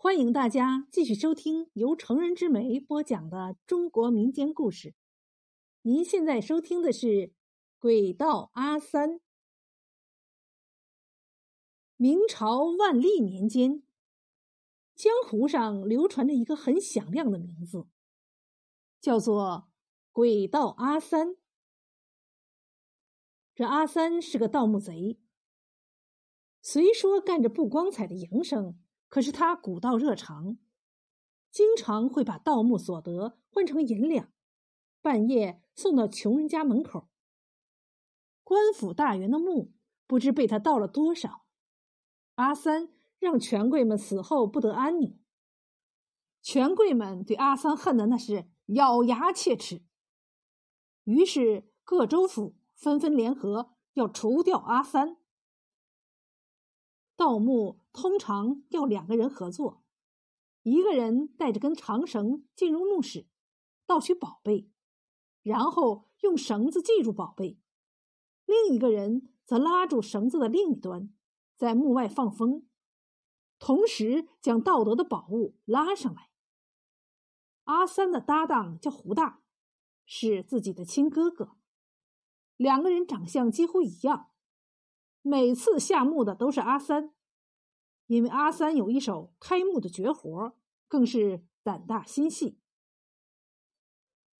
欢迎大家继续收听由成人之美播讲的中国民间故事。您现在收听的是《鬼道阿三》。明朝万历年间，江湖上流传着一个很响亮的名字，叫做“鬼道阿三”。这阿三是个盗墓贼，虽说干着不光彩的营生。可是他古道热肠，经常会把盗墓所得换成银两，半夜送到穷人家门口。官府大员的墓不知被他盗了多少，阿三让权贵们死后不得安宁。权贵们对阿三恨的那是咬牙切齿，于是各州府纷纷联合要除掉阿三。盗墓通常要两个人合作，一个人带着根长绳进入墓室，盗取宝贝，然后用绳子系住宝贝；另一个人则拉住绳子的另一端，在墓外放风，同时将盗得的宝物拉上来。阿三的搭档叫胡大，是自己的亲哥哥，两个人长相几乎一样。每次下墓的都是阿三，因为阿三有一手开墓的绝活，更是胆大心细。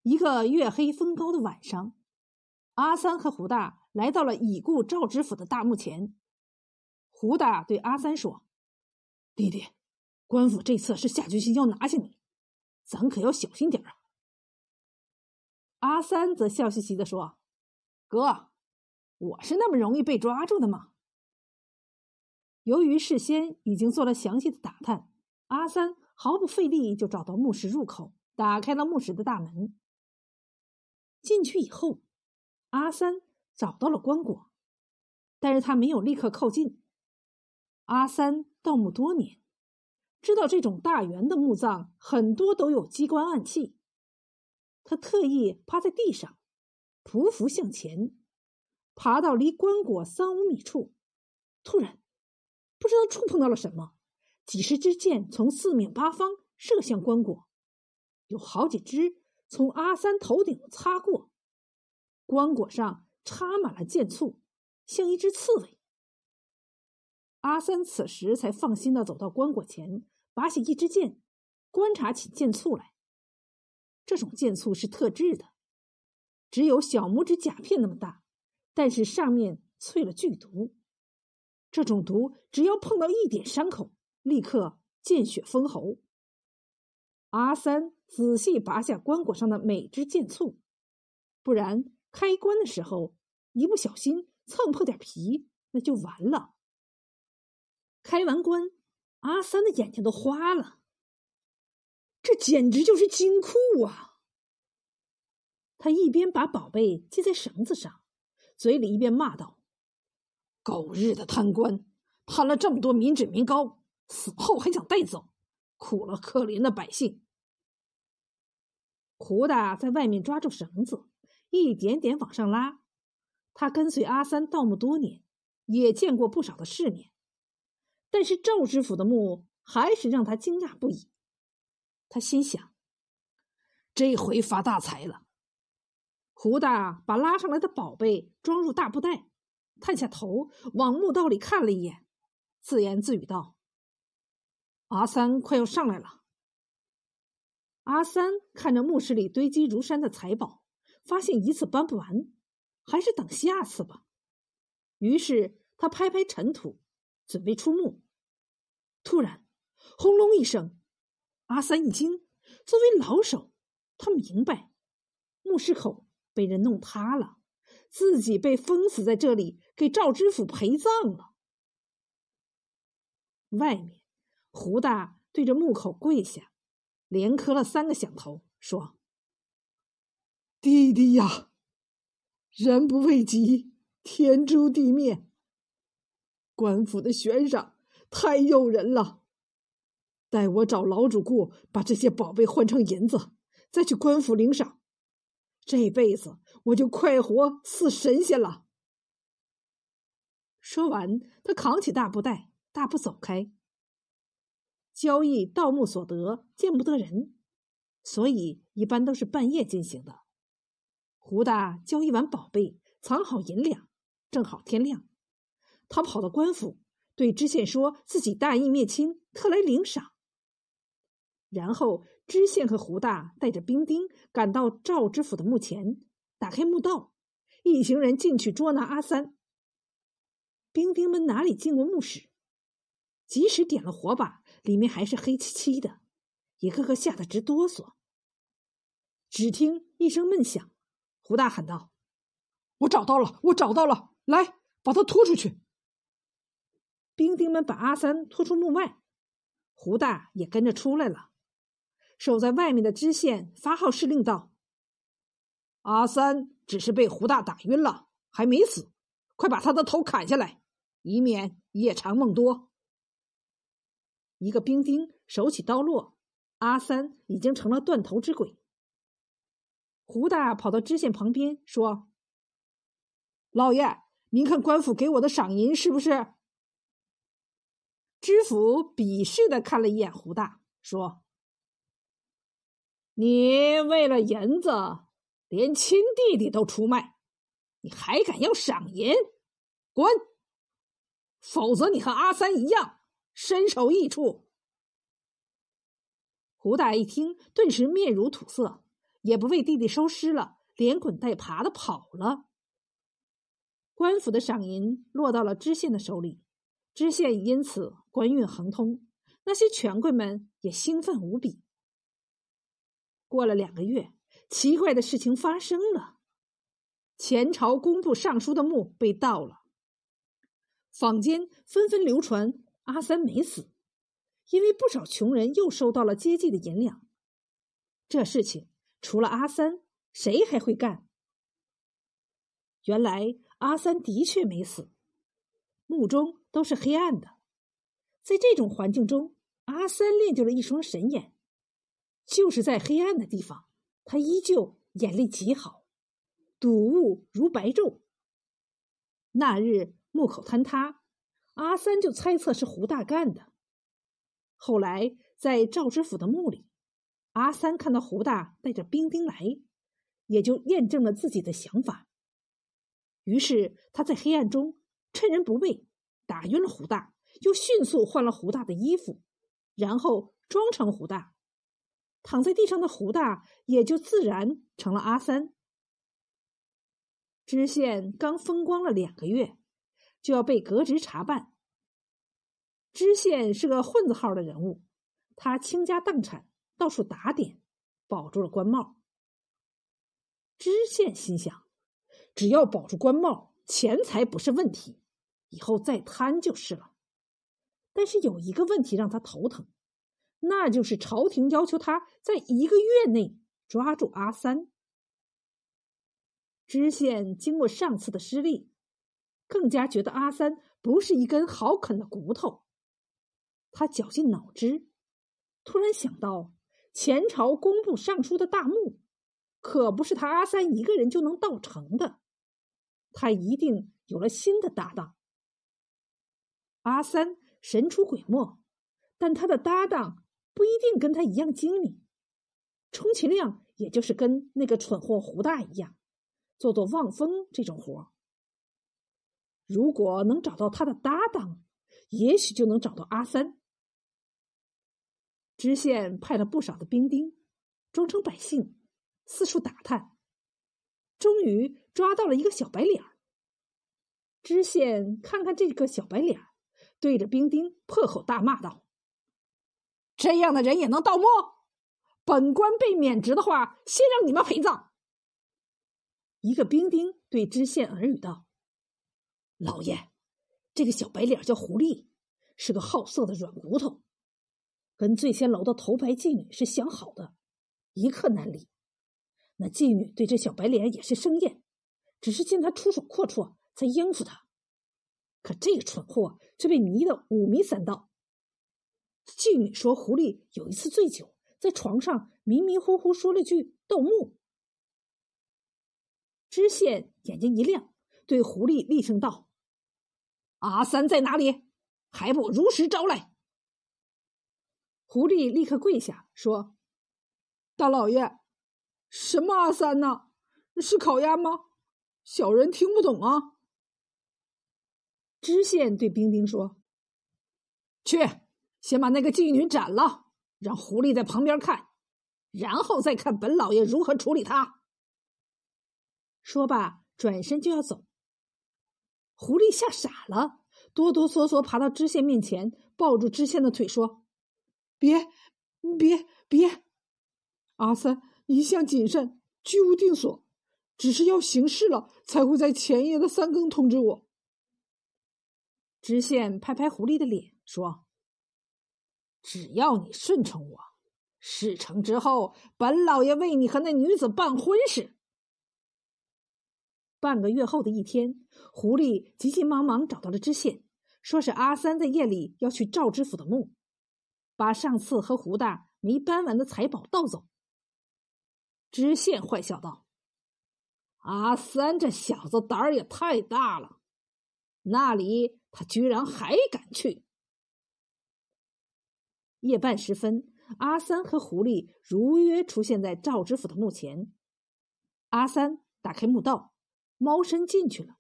一个月黑风高的晚上，阿三和胡大来到了已故赵知府的大墓前。胡大对阿三说：“弟弟，官府这次是下决心要拿下你，咱可要小心点啊。”阿三则笑嘻嘻的说：“哥。”我是那么容易被抓住的吗？由于事先已经做了详细的打探，阿三毫不费力就找到墓室入口，打开了墓室的大门。进去以后，阿三找到了棺椁，但是他没有立刻靠近。阿三盗墓多年，知道这种大圆的墓葬很多都有机关暗器，他特意趴在地上，匍匐向前。爬到离棺椁三五米处，突然，不知道触碰到了什么，几十支箭从四面八方射向棺椁，有好几支从阿三头顶擦过，棺椁上插满了箭簇，像一只刺猬。阿三此时才放心的走到棺椁前，拔起一支箭，观察起箭簇来。这种箭簇是特制的，只有小拇指甲片那么大。但是上面淬了剧毒，这种毒只要碰到一点伤口，立刻见血封喉。阿三仔细拔下棺椁上的每只箭簇，不然开棺的时候一不小心蹭破点皮，那就完了。开完棺，阿三的眼睛都花了，这简直就是金库啊！他一边把宝贝系在绳子上。嘴里一边骂道：“狗日的贪官，贪了这么多民脂民膏，死后还想带走，苦了可怜的百姓。”胡大在外面抓住绳子，一点点往上拉。他跟随阿三盗墓多年，也见过不少的世面，但是赵知府的墓还是让他惊讶不已。他心想：“这回发大财了。”胡大把拉上来的宝贝装入大布袋，探下头往墓道里看了一眼，自言自语道：“阿三快要上来了。”阿三看着墓室里堆积如山的财宝，发现一次搬不完，还是等下次吧。于是他拍拍尘土，准备出墓。突然，轰隆一声，阿三一惊。作为老手，他明白墓室口。被人弄塌了，自己被封死在这里，给赵知府陪葬了。外面，胡大对着墓口跪下，连磕了三个响头，说：“弟弟呀，人不为己，天诛地灭。官府的悬赏太诱人了，待我找老主顾把这些宝贝换成银子，再去官府领赏。”这辈子我就快活似神仙了。说完，他扛起大布袋，大步走开。交易盗墓所得见不得人，所以一般都是半夜进行的。胡大交易完宝贝，藏好银两，正好天亮，他跑到官府，对知县说自己大义灭亲，特来领赏。然后知县和胡大带着兵丁赶到赵知府的墓前，打开墓道，一行人进去捉拿阿三。兵丁们哪里进过墓室？即使点了火把，里面还是黑漆漆的，一个个吓得直哆嗦。只听一声闷响，胡大喊道：“我找到了，我找到了！来，把他拖出去！”兵丁们把阿三拖出墓外，胡大也跟着出来了。守在外面的知县发号施令道：“阿三只是被胡大打晕了，还没死，快把他的头砍下来，以免夜长梦多。”一个兵丁手起刀落，阿三已经成了断头之鬼。胡大跑到知县旁边说：“老爷，您看官府给我的赏银是不是？”知府鄙视的看了一眼胡大，说：“你为了银子，连亲弟弟都出卖，你还敢要赏银？滚！否则你和阿三一样。”身首异处。胡大一听，顿时面如土色，也不为弟弟收尸了，连滚带爬的跑了。官府的赏银落到了知县的手里，知县因此官运亨通，那些权贵们也兴奋无比。过了两个月，奇怪的事情发生了：前朝工部尚书的墓被盗了，坊间纷纷流传。阿三没死，因为不少穷人又收到了接济的银两。这事情除了阿三，谁还会干？原来阿三的确没死，墓中都是黑暗的。在这种环境中，阿三练就了一双神眼，就是在黑暗的地方，他依旧眼力极好，睹物如白昼。那日墓口坍塌。阿三就猜测是胡大干的。后来在赵知府的墓里，阿三看到胡大带着兵丁来，也就验证了自己的想法。于是他在黑暗中趁人不备，打晕了胡大，又迅速换了胡大的衣服，然后装成胡大。躺在地上的胡大也就自然成了阿三。知县刚风光了两个月。就要被革职查办。知县是个混子号的人物，他倾家荡产，到处打点，保住了官帽。知县心想，只要保住官帽，钱财不是问题，以后再贪就是了。但是有一个问题让他头疼，那就是朝廷要求他在一个月内抓住阿三。知县经过上次的失利。更加觉得阿三不是一根好啃的骨头，他绞尽脑汁，突然想到前朝工部尚书的大墓，可不是他阿三一个人就能盗成的，他一定有了新的搭档。阿三神出鬼没，但他的搭档不一定跟他一样精明，充其量也就是跟那个蠢货胡大一样，做做望风这种活如果能找到他的搭档，也许就能找到阿三。知县派了不少的兵丁，装成百姓，四处打探，终于抓到了一个小白脸知县看看这个小白脸对着兵丁破口大骂道：“这样的人也能盗墓？本官被免职的话，先让你们陪葬。”一个兵丁对知县耳语道。老爷，这个小白脸叫狐狸，是个好色的软骨头，跟醉仙楼的头牌妓女是相好的，一刻难离。那妓女对这小白脸也是生厌，只是见他出手阔绰，才应付他。可这个蠢货却被迷得五迷三道。妓女说，狐狸有一次醉酒，在床上迷迷糊糊说了句“盗墓”。知县眼睛一亮，对狐狸厉声道。阿三在哪里？还不如实招来！狐狸立刻跪下说：“大老爷，什么阿三呢？是烤鸭吗？小人听不懂啊。”知县对兵丁说：“去，先把那个妓女斩了，让狐狸在旁边看，然后再看本老爷如何处理他。”说罢，转身就要走。狐狸吓傻了，哆哆嗦嗦爬到知县面前，抱住知县的腿说：“别，别，别！阿三一向谨慎，居无定所，只是要行事了，才会在前夜的三更通知我。”知县拍拍狐狸的脸，说：“只要你顺从我，事成之后，本老爷为你和那女子办婚事。”半个月后的一天，狐狸急急忙忙找到了知县，说是阿三在夜里要去赵知府的墓，把上次和胡大没搬完的财宝盗走。知县坏笑道：“阿三这小子胆儿也太大了，那里他居然还敢去！”夜半时分，阿三和狐狸如约出现在赵知府的墓前。阿三打开墓道。猫身进去了，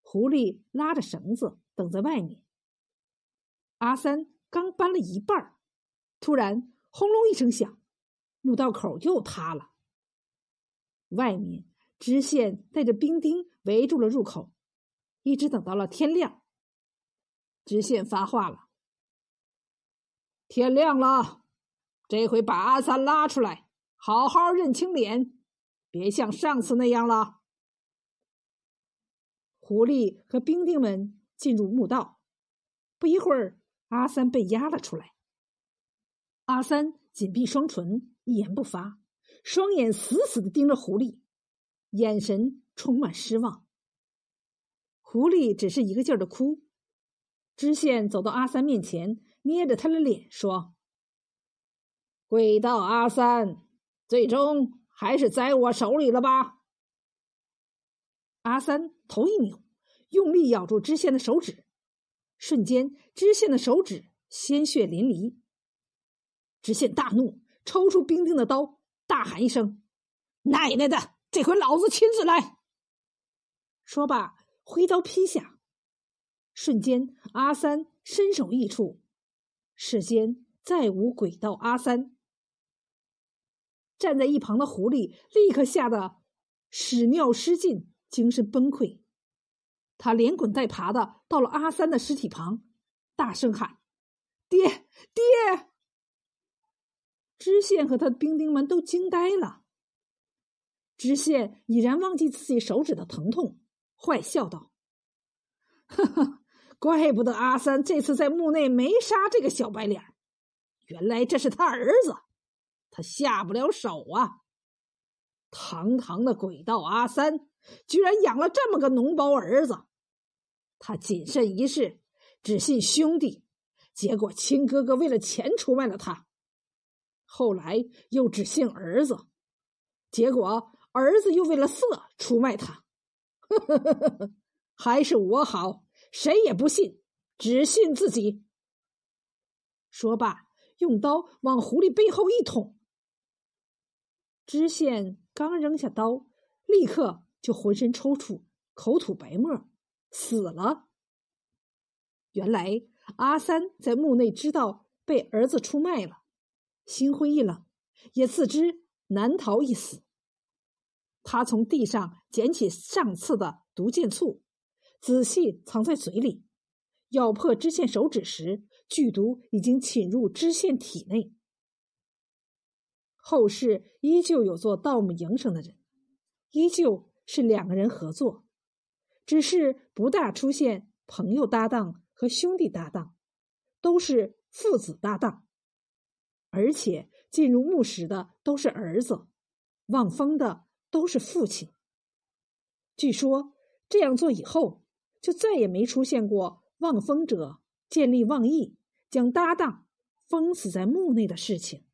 狐狸拉着绳子等在外面。阿三刚搬了一半突然轰隆一声响，墓道口又塌了。外面知县带着兵丁围住了入口，一直等到了天亮。知县发话了：“天亮了，这回把阿三拉出来，好好认清脸，别像上次那样了。”狐狸和兵丁们进入墓道，不一会儿，阿三被押了出来。阿三紧闭双唇，一言不发，双眼死死的盯着狐狸，眼神充满失望。狐狸只是一个劲儿的哭。知县走到阿三面前，捏着他的脸说：“鬼道阿三，最终还是在我手里了吧？”阿三头一扭，用力咬住知县的手指，瞬间，知县的手指鲜血淋漓。知县大怒，抽出兵丁的刀，大喊一声：“奶奶的，这回老子亲自来！”说罢，挥刀劈下。瞬间，阿三身首异处，世间再无鬼道阿三。站在一旁的狐狸立刻吓得屎尿失禁。精神崩溃，他连滚带爬的到了阿三的尸体旁，大声喊：“爹，爹！”知县和他的兵丁们都惊呆了。知县已然忘记自己手指的疼痛，坏笑道：“呵呵，怪不得阿三这次在墓内没杀这个小白脸，原来这是他儿子，他下不了手啊！堂堂的鬼道阿三。”居然养了这么个脓包儿子，他谨慎一世，只信兄弟，结果亲哥哥为了钱出卖了他，后来又只信儿子，结果儿子又为了色出卖他，呵呵呵呵呵还是我好，谁也不信，只信自己。说罢，用刀往狐狸背后一捅，知县刚扔下刀，立刻。就浑身抽搐，口吐白沫，死了。原来阿三在墓内知道被儿子出卖了，心灰意冷，也自知难逃一死。他从地上捡起上次的毒箭簇，仔细藏在嘴里，咬破知县手指时，剧毒已经侵入知县体内。后世依旧有做盗墓营生的人，依旧。是两个人合作，只是不大出现朋友搭档和兄弟搭档，都是父子搭档，而且进入墓室的都是儿子，望风的都是父亲。据说这样做以后，就再也没出现过望风者见利忘义，将搭档封死在墓内的事情。